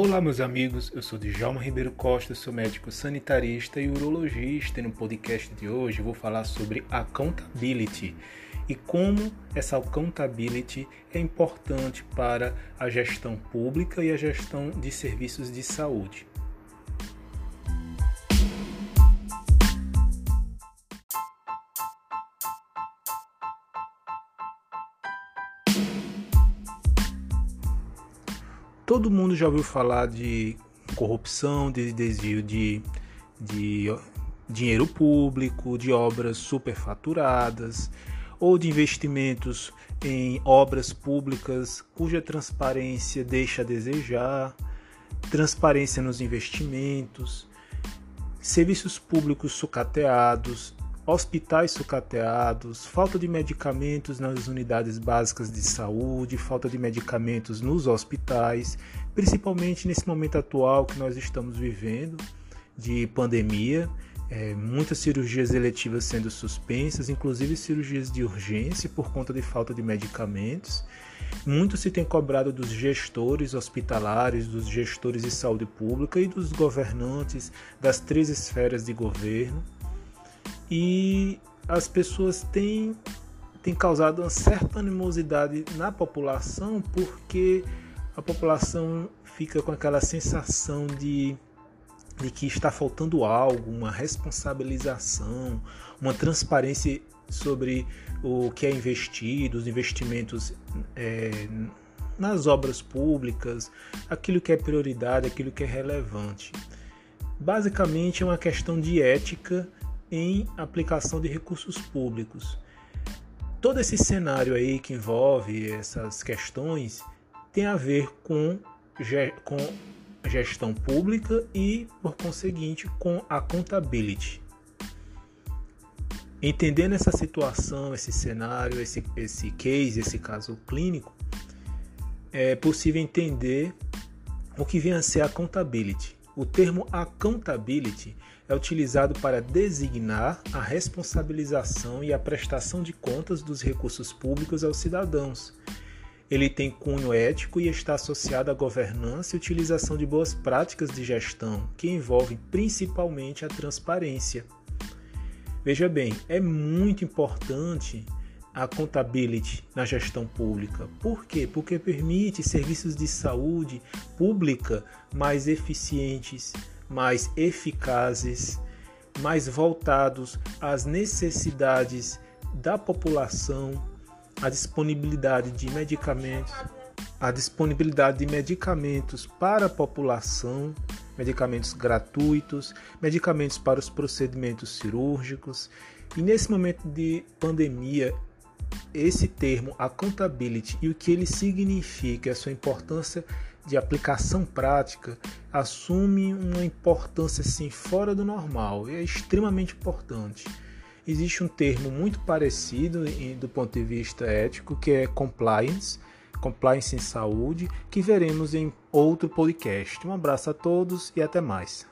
Olá, meus amigos. Eu sou Djalma Ribeiro Costa, sou médico sanitarista e urologista. E no podcast de hoje vou falar sobre accountability e como essa accountability é importante para a gestão pública e a gestão de serviços de saúde. Todo mundo já ouviu falar de corrupção, de desvio de, de dinheiro público, de obras superfaturadas ou de investimentos em obras públicas cuja transparência deixa a desejar, transparência nos investimentos, serviços públicos sucateados, hospitais sucateados, falta de medicamentos nas unidades básicas de saúde, falta de medicamentos nos hospitais, principalmente nesse momento atual que nós estamos vivendo de pandemia, é, muitas cirurgias eletivas sendo suspensas, inclusive cirurgias de urgência por conta de falta de medicamentos. Muito se tem cobrado dos gestores hospitalares, dos gestores de saúde pública e dos governantes das três esferas de governo e as pessoas têm, têm causado uma certa animosidade na população porque a população fica com aquela sensação de, de que está faltando algo, uma responsabilização, uma transparência sobre o que é investido, os investimentos é, nas obras públicas, aquilo que é prioridade, aquilo que é relevante. Basicamente é uma questão de ética em aplicação de recursos públicos. Todo esse cenário aí que envolve essas questões tem a ver com, com gestão pública e, por conseguinte, com a contabilidade. Entendendo essa situação, esse cenário, esse, esse case, esse caso clínico, é possível entender o que vem a ser a contabilidade. O termo accountability é utilizado para designar a responsabilização e a prestação de contas dos recursos públicos aos cidadãos. Ele tem cunho ético e está associado à governança e utilização de boas práticas de gestão, que envolvem principalmente a transparência. Veja bem, é muito importante a contabilidade na gestão pública. Por quê? Porque permite serviços de saúde pública mais eficientes, mais eficazes, mais voltados às necessidades da população, a disponibilidade de medicamentos, a disponibilidade de medicamentos para a população, medicamentos gratuitos, medicamentos para os procedimentos cirúrgicos. E nesse momento de pandemia, esse termo accountability e o que ele significa, a sua importância de aplicação prática, assume uma importância assim fora do normal e é extremamente importante. Existe um termo muito parecido do ponto de vista ético que é compliance, compliance em saúde, que veremos em outro podcast. Um abraço a todos e até mais.